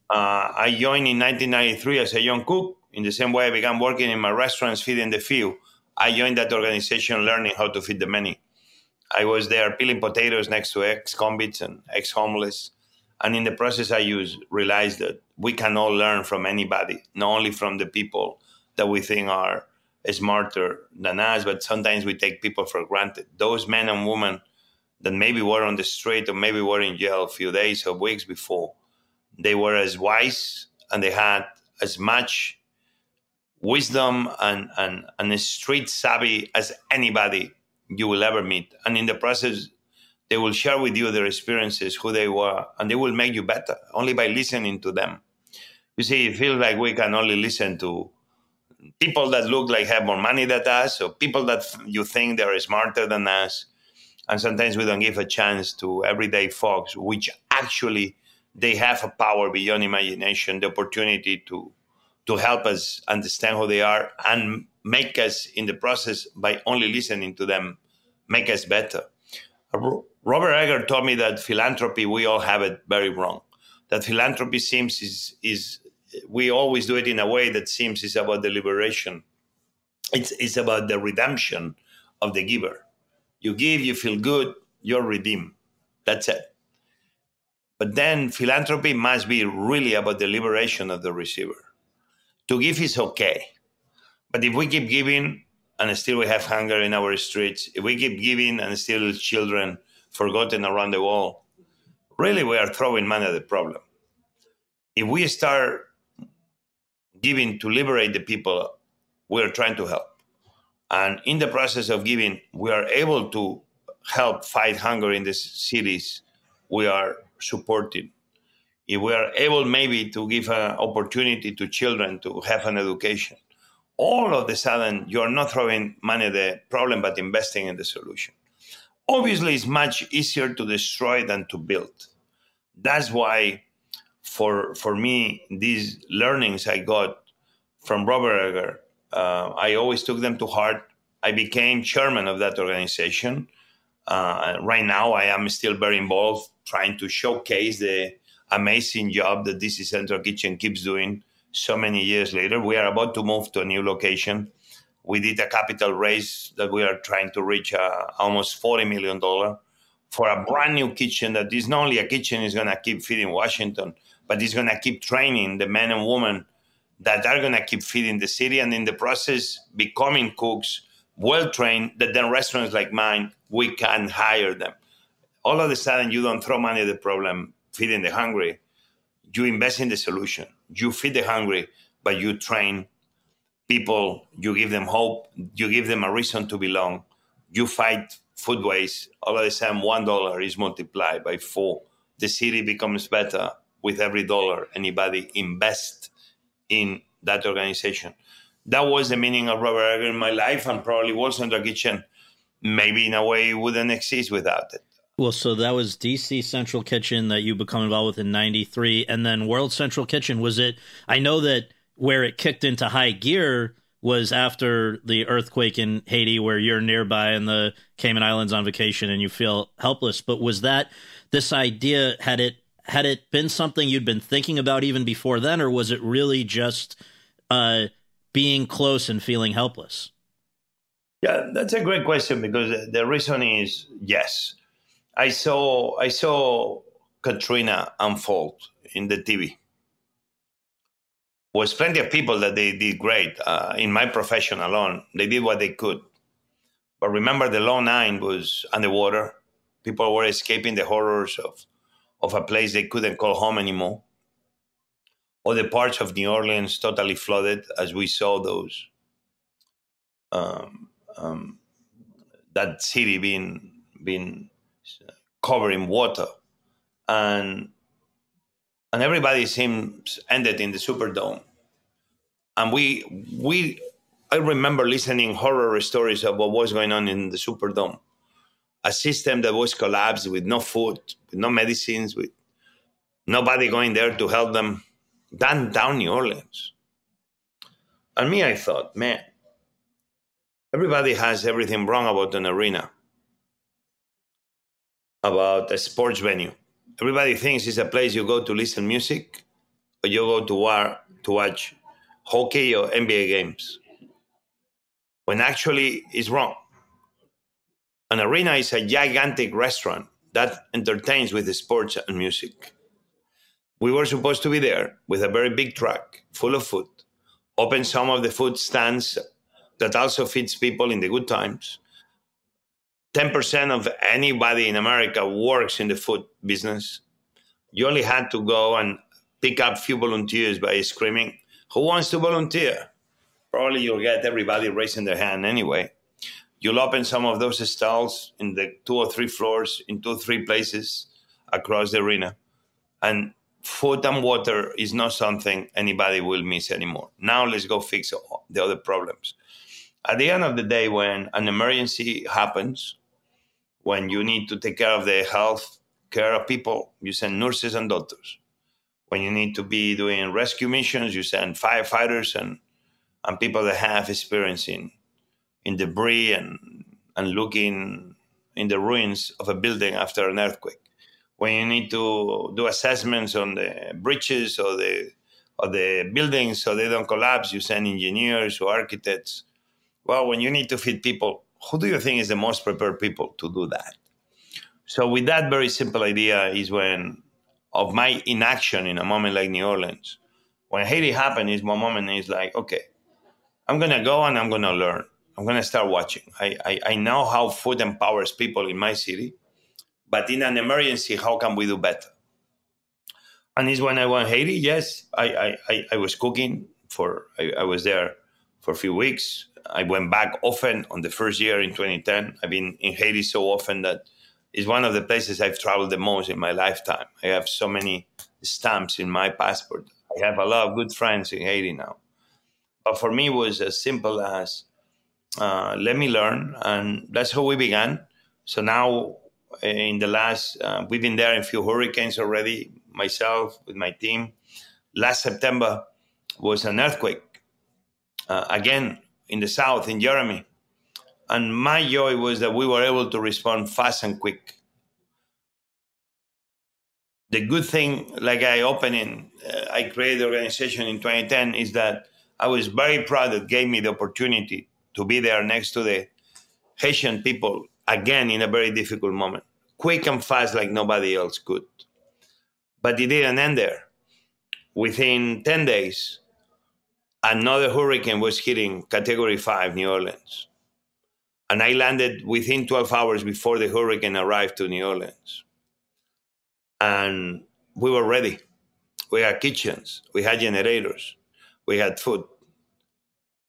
Uh, I joined in 1993 as a young cook. In the same way, I began working in my restaurants, feeding the few. I joined that organization learning how to feed the many. I was there peeling potatoes next to ex convicts and ex homeless. And in the process, I used, realized that we can all learn from anybody, not only from the people that we think are smarter than us, but sometimes we take people for granted. Those men and women that maybe were on the street or maybe were in jail a few days or weeks before, they were as wise and they had as much wisdom and, and, and street savvy as anybody you will ever meet. And in the process, they will share with you their experiences, who they were, and they will make you better only by listening to them. You see, it feels like we can only listen to people that look like have more money than us, or people that you think they're smarter than us. And sometimes we don't give a chance to everyday folks, which actually they have a power beyond imagination, the opportunity to to help us understand who they are and make us in the process by only listening to them make us better. Uh, Robert Egger told me that philanthropy, we all have it very wrong. That philanthropy seems is, is we always do it in a way that seems is about the liberation. It's, it's about the redemption of the giver. You give, you feel good, you're redeemed. That's it. But then philanthropy must be really about the liberation of the receiver. To give is okay. But if we keep giving and still we have hunger in our streets, if we keep giving and still children forgotten around the world, really we are throwing money at the problem. If we start giving to liberate the people, we are trying to help. And in the process of giving, we are able to help fight hunger in the cities we are supporting. If we are able maybe to give an opportunity to children to have an education, all of a sudden you're not throwing money at the problem but investing in the solution. Obviously, it's much easier to destroy than to build. That's why, for for me, these learnings I got from Robert Egger, uh, I always took them to heart. I became chairman of that organization. Uh, right now, I am still very involved trying to showcase the amazing job that DC Central Kitchen keeps doing so many years later. We are about to move to a new location. We did a capital raise that we are trying to reach uh, almost $40 million for a brand new kitchen that is not only a kitchen is going to keep feeding Washington, but it's going to keep training the men and women that are going to keep feeding the city and in the process becoming cooks well trained that then restaurants like mine we can hire them. All of a sudden you don't throw money at the problem feeding the hungry. You invest in the solution. You feed the hungry but you train people. You give them hope. You give them a reason to belong. You fight food waste. All of a sudden one dollar is multiplied by four. The city becomes better with every dollar anybody invests in that organization. That was the meaning of Robert Egger in my life, and probably World Central Kitchen, maybe in a way, wouldn't exist without it. Well, so that was DC Central Kitchen that you become involved with in '93, and then World Central Kitchen. Was it? I know that where it kicked into high gear was after the earthquake in Haiti, where you're nearby in the Cayman Islands on vacation and you feel helpless. But was that this idea? Had it had it been something you'd been thinking about even before then, or was it really just uh, being close and feeling helpless? Yeah, that's a great question because the reason is yes, I saw I saw Katrina unfold in the TV. Was plenty of people that they did great uh, in my profession alone. They did what they could, but remember the Long Nine was underwater. People were escaping the horrors of of a place they couldn't call home anymore. Other parts of New Orleans totally flooded as we saw those. Um, um, that city being being covered in water, and and everybody seems ended in the Superdome. And we we I remember listening horror stories of what was going on in the Superdome a system that was collapsed with no food, with no medicines, with nobody going there to help them down, down New Orleans. And me, I thought, man, everybody has everything wrong about an arena, about a sports venue. Everybody thinks it's a place you go to listen music or you go to, war, to watch hockey or NBA games. When actually it's wrong. An arena is a gigantic restaurant that entertains with sports and music. We were supposed to be there with a very big truck full of food, open some of the food stands that also feeds people in the good times. 10% of anybody in America works in the food business. You only had to go and pick up a few volunteers by screaming, Who wants to volunteer? Probably you'll get everybody raising their hand anyway. You'll open some of those stalls in the two or three floors in two or three places across the arena. And food and water is not something anybody will miss anymore. Now let's go fix the other problems. At the end of the day, when an emergency happens, when you need to take care of the health care of people, you send nurses and doctors. When you need to be doing rescue missions, you send firefighters and, and people that have experience in in debris and and looking in the ruins of a building after an earthquake. When you need to do assessments on the bridges or the or the buildings so they don't collapse, you send engineers or architects. Well, when you need to feed people, who do you think is the most prepared people to do that? So, with that very simple idea, is when of my inaction in a moment like New Orleans, when Haiti happened, is one moment is like, okay, I'm gonna go and I'm gonna learn. I'm gonna start watching. I, I, I know how food empowers people in my city, but in an emergency, how can we do better? And it's when I went Haiti. Yes, I, I, I was cooking for. I, I was there for a few weeks. I went back often on the first year in 2010. I've been in Haiti so often that it's one of the places I've traveled the most in my lifetime. I have so many stamps in my passport. I have a lot of good friends in Haiti now. But for me, it was as simple as uh, let me learn. And that's how we began. So now, in the last, uh, we've been there in a few hurricanes already, myself with my team. Last September was an earthquake. Uh, again, in the south, in Jérémie. And my joy was that we were able to respond fast and quick. The good thing, like I opened in, uh, I created the organization in 2010, is that I was very proud that gave me the opportunity to be there next to the Haitian people again in a very difficult moment, quick and fast like nobody else could. But it didn't end there. Within 10 days, another hurricane was hitting category five New Orleans. And I landed within 12 hours before the hurricane arrived to New Orleans. And we were ready. We had kitchens, we had generators, we had food.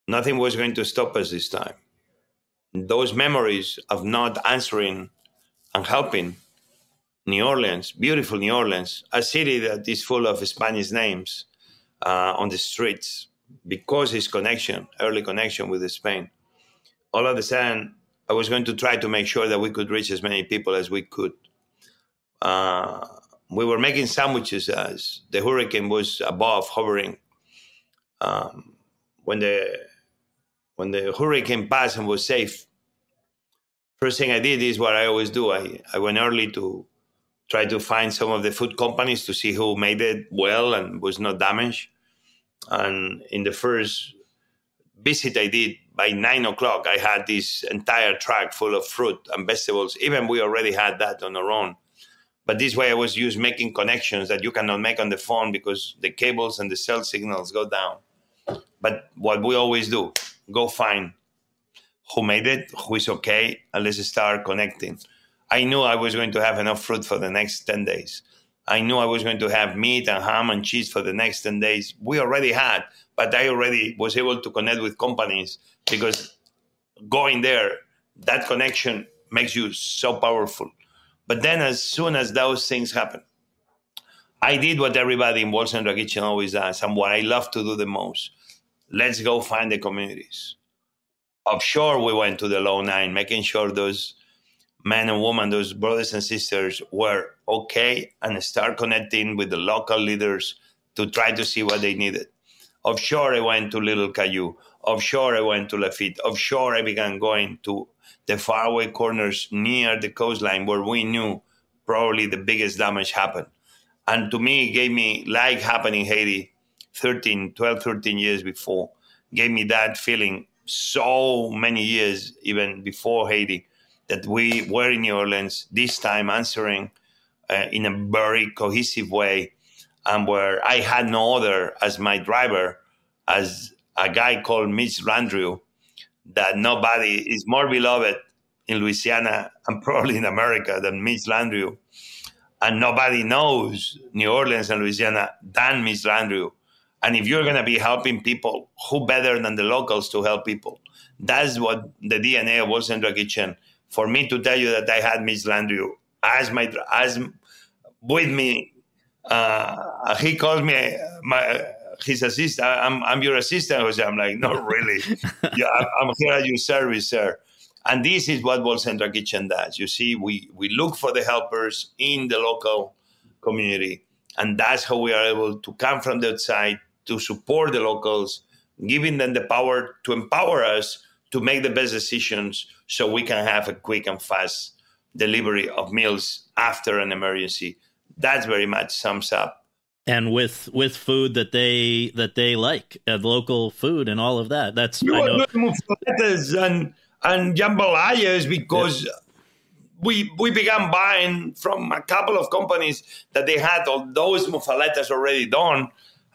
Nothing was going to stop us this time. Those memories of not answering and helping New Orleans, beautiful New Orleans, a city that is full of Spanish names uh, on the streets because his connection, early connection with Spain all of a sudden, I was going to try to make sure that we could reach as many people as we could. Uh, we were making sandwiches as the hurricane was above, hovering. Um, when the when the hurricane passed and was safe, first thing I did is what I always do. I, I went early to try to find some of the food companies to see who made it well and was not damaged. And in the first visit I did, by nine o'clock, I had this entire truck full of fruit and vegetables. Even we already had that on our own. But this way I was used making connections that you cannot make on the phone because the cables and the cell signals go down. But what we always do, go find who made it, who is okay, and let's start connecting. I knew I was going to have enough fruit for the next 10 days. I knew I was going to have meat and ham and cheese for the next 10 days. We already had, but I already was able to connect with companies because going there, that connection makes you so powerful. But then, as soon as those things happen, I did what everybody in World Central Kitchen always does, and what I love to do the most. Let's go find the communities. Offshore, we went to the Low Nine, making sure those men and women, those brothers and sisters, were okay and start connecting with the local leaders to try to see what they needed. Offshore, I went to Little Caillou. Offshore, I went to Lafitte. Offshore, I began going to the faraway corners near the coastline where we knew probably the biggest damage happened. And to me, it gave me, like happened in Haiti 13, 12, 13 years before, gave me that feeling so many years, even before Haiti, that we were in New Orleans, this time answering uh, in a very cohesive way, and where I had no other as my driver as a guy called Mitch Landrieu that nobody is more beloved in Louisiana and probably in America than Mitch Landrieu. And nobody knows New Orleans and Louisiana than Mitch Landrieu. And if you're going to be helping people, who better than the locals to help people? That's what the DNA of World Central Kitchen. For me to tell you that I had Mitch Landrieu as my as with me, uh, he calls me my his assistant. I'm, I'm your assistant, José. I'm like, no, really. yeah, I'm, I'm here at your service, sir. And this is what World Central Kitchen does. You see, we, we look for the helpers in the local community. And that's how we are able to come from the outside to support the locals, giving them the power to empower us to make the best decisions so we can have a quick and fast delivery of meals after an emergency. That's very much sums up. And with with food that they that they like, uh, local food and all of that. That's you I know. and and jambalayas because yeah. we we began buying from a couple of companies that they had all those muffulettas already done.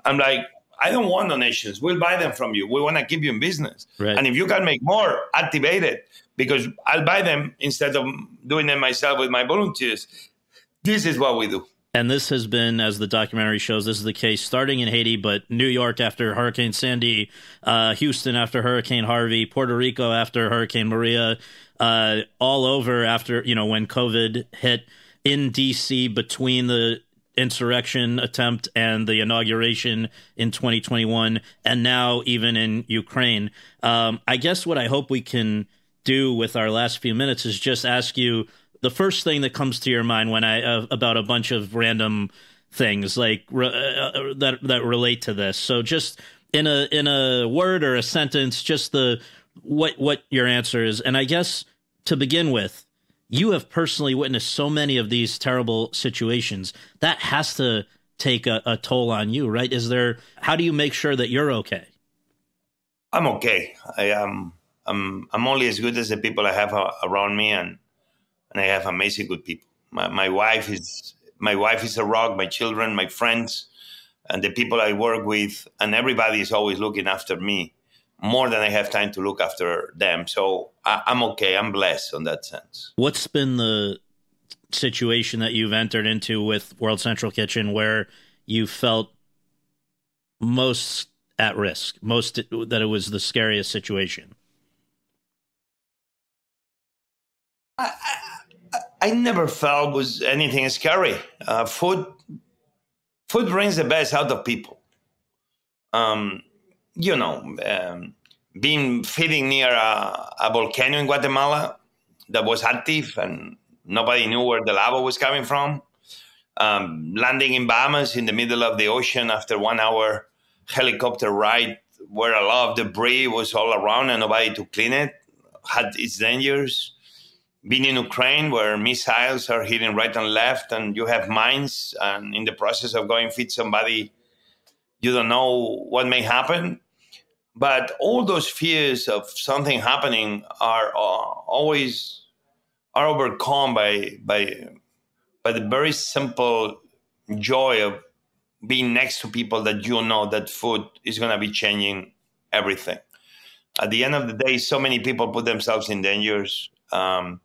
I'm like, I don't want donations. We'll buy them from you. We want to keep you in business. Right. And if you can make more, activate it because I'll buy them instead of doing them myself with my volunteers. This is what we do. And this has been, as the documentary shows, this is the case starting in Haiti, but New York after Hurricane Sandy, uh, Houston after Hurricane Harvey, Puerto Rico after Hurricane Maria, uh, all over after, you know, when COVID hit in DC between the insurrection attempt and the inauguration in 2021, and now even in Ukraine. Um, I guess what I hope we can do with our last few minutes is just ask you the first thing that comes to your mind when I uh, about a bunch of random things like uh, uh, that that relate to this. So just in a in a word or a sentence, just the what what your answer is. And I guess to begin with, you have personally witnessed so many of these terrible situations. That has to take a, a toll on you, right? Is there? How do you make sure that you're okay? I'm okay. I am. I'm. I'm only as good as the people I have around me, and and I have amazing good people. My, my wife is my wife is a rock. My children, my friends, and the people I work with, and everybody is always looking after me more than I have time to look after them. So I, I'm okay. I'm blessed on that sense. What's been the situation that you've entered into with World Central Kitchen where you felt most at risk, most that it was the scariest situation? I, I never felt was anything scary. Uh, food, food brings the best out of people. Um, you know, um, being feeding near a, a, volcano in Guatemala that was active and nobody knew where the lava was coming from. Um, landing in Bahamas in the middle of the ocean after one hour helicopter ride where a lot of debris was all around and nobody to clean it had its dangers being in Ukraine, where missiles are hitting right and left, and you have mines, and in the process of going feed somebody, you don't know what may happen. But all those fears of something happening are uh, always are overcome by by by the very simple joy of being next to people that you know that food is going to be changing everything. At the end of the day, so many people put themselves in dangers um,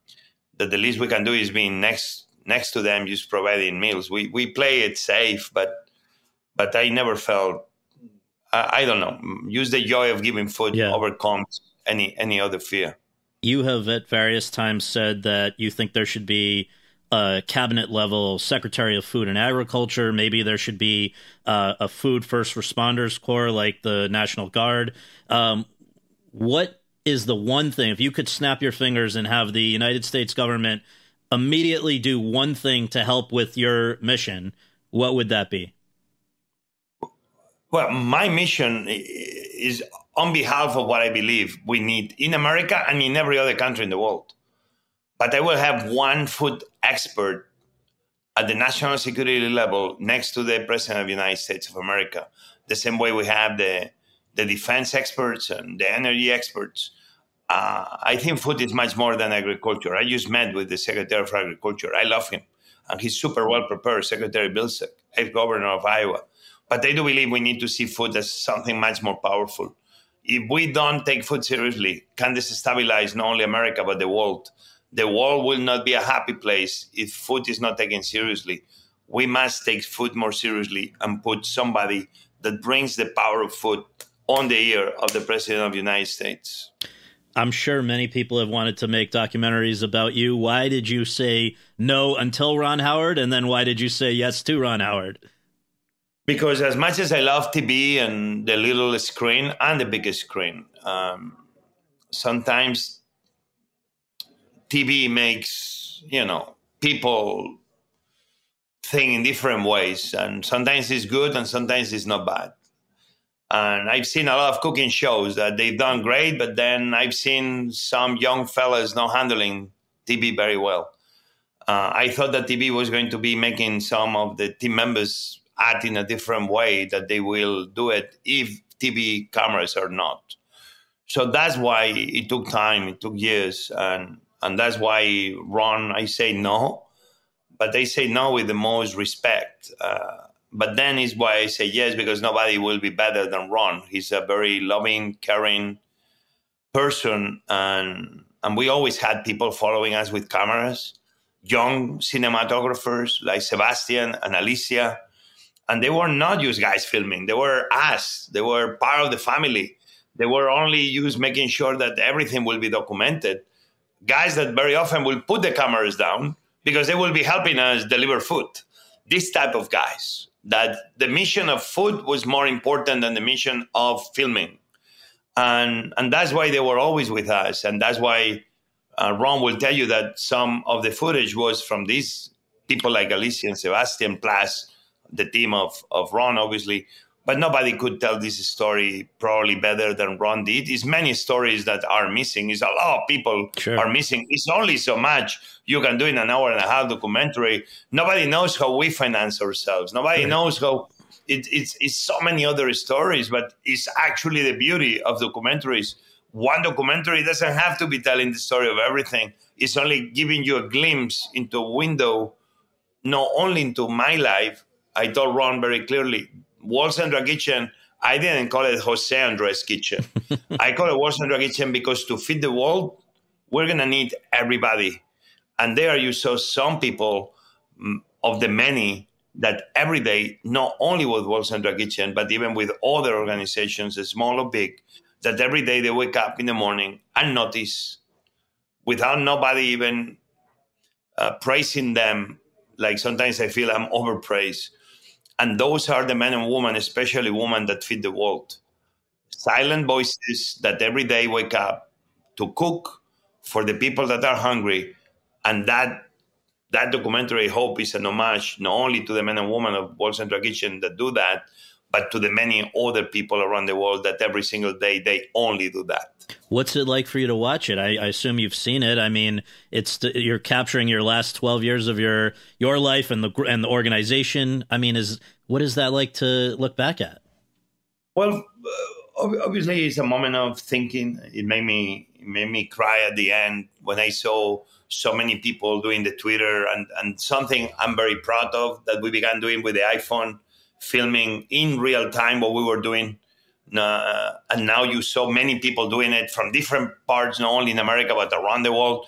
that the least we can do is being next next to them, just providing meals. We we play it safe, but but I never felt I, I don't know. Use the joy of giving food yeah. overcomes any any other fear. You have at various times said that you think there should be a cabinet level secretary of food and agriculture. Maybe there should be uh, a food first responders corps like the National Guard. Um, what is the one thing, if you could snap your fingers and have the United States government immediately do one thing to help with your mission, what would that be? Well, my mission is on behalf of what I believe we need in America and in every other country in the world. But I will have one food expert at the national security level next to the President of the United States of America, the same way we have the the defense experts and the energy experts. Uh, I think food is much more than agriculture. I just met with the Secretary of Agriculture. I love him, and he's super well prepared, Secretary Vilsack, ex-governor of Iowa. But I do believe we need to see food as something much more powerful. If we don't take food seriously, can destabilize not only America but the world. The world will not be a happy place if food is not taken seriously. We must take food more seriously and put somebody that brings the power of food on the ear of the President of the United States. I'm sure many people have wanted to make documentaries about you. Why did you say no until Ron Howard? And then why did you say yes to Ron Howard? Because as much as I love TV and the little screen and the big screen, um, sometimes TV makes, you know, people think in different ways. And sometimes it's good and sometimes it's not bad. And I've seen a lot of cooking shows that they've done great, but then I've seen some young fellas not handling TV very well. Uh, I thought that TV was going to be making some of the team members act in a different way that they will do it if TV cameras are not. So that's why it took time, it took years, and and that's why Ron, I say no, but they say no with the most respect. Uh, but then is why I say yes because nobody will be better than Ron. He's a very loving, caring person, and and we always had people following us with cameras, young cinematographers like Sebastian and Alicia, and they were not just guys filming. They were us. They were part of the family. They were only used making sure that everything will be documented. Guys that very often will put the cameras down because they will be helping us deliver food. This type of guys that the mission of food was more important than the mission of filming. And, and that's why they were always with us. And that's why uh, Ron will tell you that some of the footage was from these people like Alicia and Sebastian, plus the team of, of Ron, obviously, but nobody could tell this story probably better than Ron did. It's many stories that are missing. It's a lot of people sure. are missing. It's only so much you can do in an hour and a half documentary. Nobody knows how we finance ourselves. Nobody right. knows how it, it's, it's so many other stories, but it's actually the beauty of documentaries. One documentary doesn't have to be telling the story of everything. It's only giving you a glimpse into a window, not only into my life. I told Ron very clearly, World Central Kitchen, I didn't call it José Andrés Kitchen. I call it World Central Kitchen because to feed the world, we're going to need everybody. And there you saw some people mm, of the many that every day, not only with World Central Kitchen, but even with other organizations, small or big, that every day they wake up in the morning and notice without nobody even uh, praising them. Like sometimes I feel I'm overpraised and those are the men and women, especially women that feed the world. Silent voices that every day wake up to cook for the people that are hungry. And that that documentary, hope, is an homage not only to the men and women of World Central Kitchen that do that, but to the many other people around the world that every single day they only do that. What's it like for you to watch it? I, I assume you've seen it. I mean, it's the, you're capturing your last twelve years of your your life and the and the organization. I mean, is what is that like to look back at? Well, uh, obviously, it's a moment of thinking. It made me it made me cry at the end when I saw so many people doing the Twitter and and something I'm very proud of that we began doing with the iPhone filming in real time what we were doing. Uh, and now you saw many people doing it from different parts, not only in America, but around the world.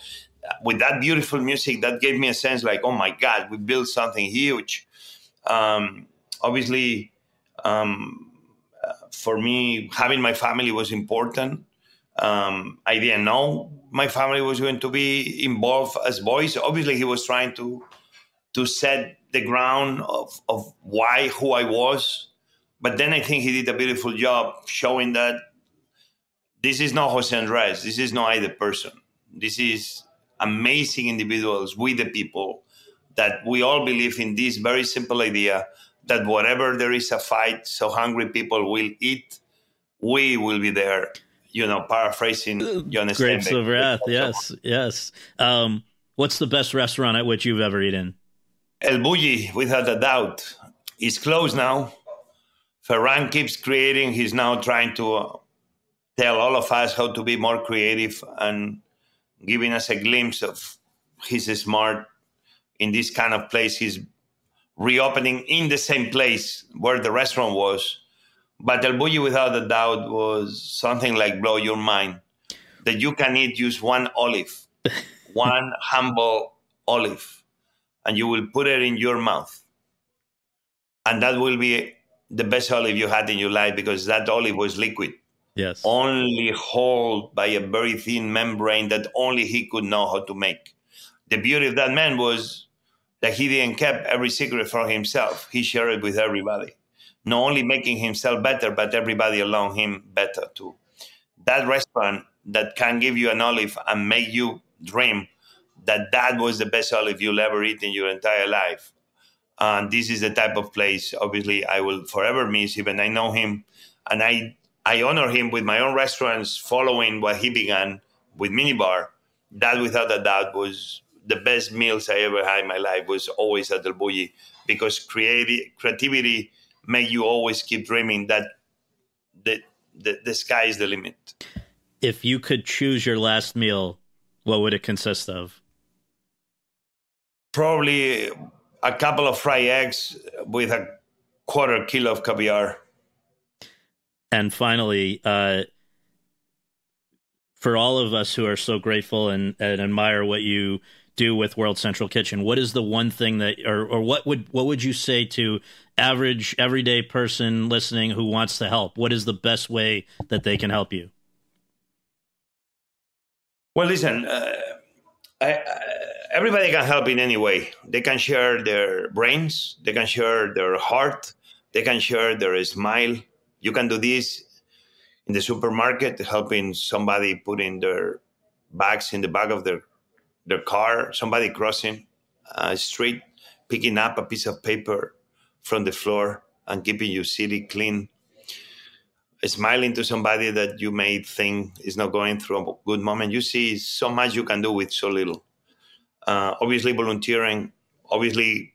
With that beautiful music, that gave me a sense like, oh my God, we built something huge. Um, obviously, um, for me, having my family was important. Um, I didn't know my family was going to be involved as boys. Obviously, he was trying to to set the ground of, of why who I was. But then I think he did a beautiful job showing that this is not José Andrés. This is not I the person. This is amazing individuals, we the people, that we all believe in this very simple idea that whatever there is a fight, so hungry people will eat, we will be there. You know, paraphrasing John Grapes of Wrath. Yes, yes. Um, what's the best restaurant at which you've ever eaten? El Bulli, without a doubt, is closed now. Ferran keeps creating. He's now trying to uh, tell all of us how to be more creative and giving us a glimpse of his smart in this kind of place. He's reopening in the same place where the restaurant was. But El Bulli, without a doubt, was something like blow your mind that you can eat just one olive, one humble olive and you will put it in your mouth. And that will be the best olive you had in your life because that olive was liquid. Yes. Only held by a very thin membrane that only he could know how to make. The beauty of that man was that he didn't keep every secret for himself. He shared it with everybody. Not only making himself better, but everybody along him better too. That restaurant that can give you an olive and make you dream that that was the best olive you'll ever eat in your entire life. And this is the type of place, obviously, I will forever miss. Even I know him, and I I honor him with my own restaurants, following what he began with minibar. That, without a doubt, was the best meals I ever had in my life was always at El Bulli because creative creativity make you always keep dreaming that the, the the sky is the limit. If you could choose your last meal, what would it consist of? Probably a couple of fried eggs with a quarter kilo of caviar. And finally, uh, for all of us who are so grateful and, and admire what you do with World Central Kitchen, what is the one thing that, or, or what would what would you say to average everyday person listening who wants to help? What is the best way that they can help you? Well, listen, uh, I, I, everybody can help in any way. They can share their brains, they can share their heart, they can share their smile. You can do this in the supermarket, helping somebody putting their bags in the back of their their car, somebody crossing a street, picking up a piece of paper from the floor and keeping your city clean. Smiling to somebody that you may think is not going through a good moment. You see so much you can do with so little. Uh, obviously, volunteering, obviously,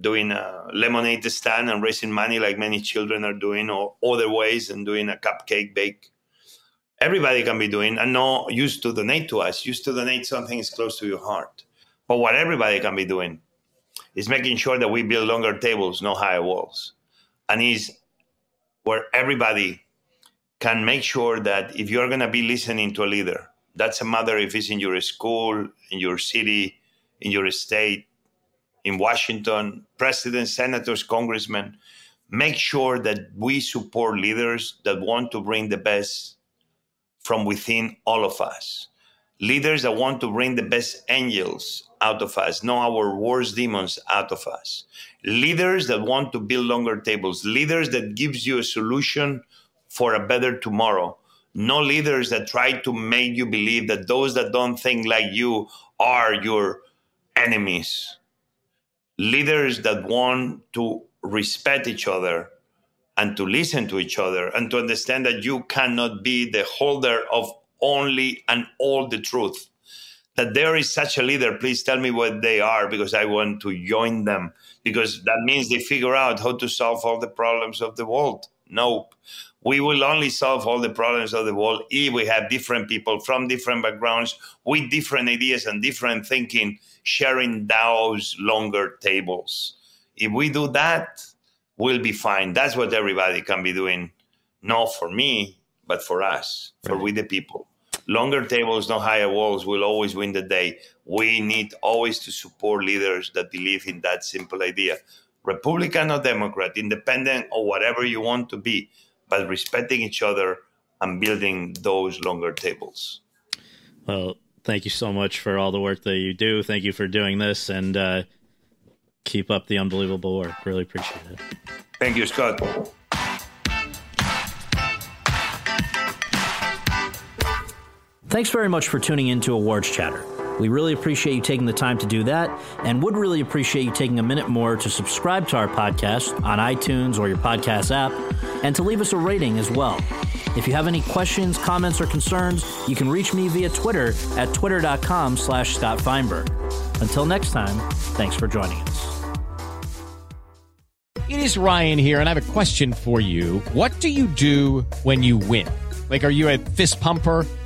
doing a lemonade stand and raising money like many children are doing, or other ways and doing a cupcake bake. Everybody can be doing, and not used to donate to us. Used to donate something is close to your heart. But what everybody can be doing is making sure that we build longer tables, no higher walls, and is where everybody can make sure that if you're going to be listening to a leader, that's a matter if it's in your school, in your city, in your state, in Washington, presidents, senators, congressmen, make sure that we support leaders that want to bring the best from within all of us. Leaders that want to bring the best angels out of us, not our worst demons out of us. Leaders that want to build longer tables. Leaders that gives you a solution for a better tomorrow. No leaders that try to make you believe that those that don't think like you are your enemies leaders that want to respect each other and to listen to each other and to understand that you cannot be the holder of only and all the truth. That there is such a leader, please tell me what they are because I want to join them because that means they figure out how to solve all the problems of the world. Nope. We will only solve all the problems of the world if we have different people from different backgrounds with different ideas and different thinking sharing those longer tables. If we do that, we'll be fine. That's what everybody can be doing, not for me, but for us, for we the people. Longer tables, no higher walls will always win the day. We need always to support leaders that believe in that simple idea. Republican or Democrat, independent or whatever you want to be, but respecting each other and building those longer tables. Well, thank you so much for all the work that you do. Thank you for doing this and uh, keep up the unbelievable work. Really appreciate it. Thank you, Scott. Thanks very much for tuning in to Awards Chatter. We really appreciate you taking the time to do that and would really appreciate you taking a minute more to subscribe to our podcast on iTunes or your podcast app and to leave us a rating as well. If you have any questions, comments, or concerns, you can reach me via Twitter at twitter.com slash Scott Feinberg. Until next time, thanks for joining us. It is Ryan here, and I have a question for you. What do you do when you win? Like, are you a fist pumper?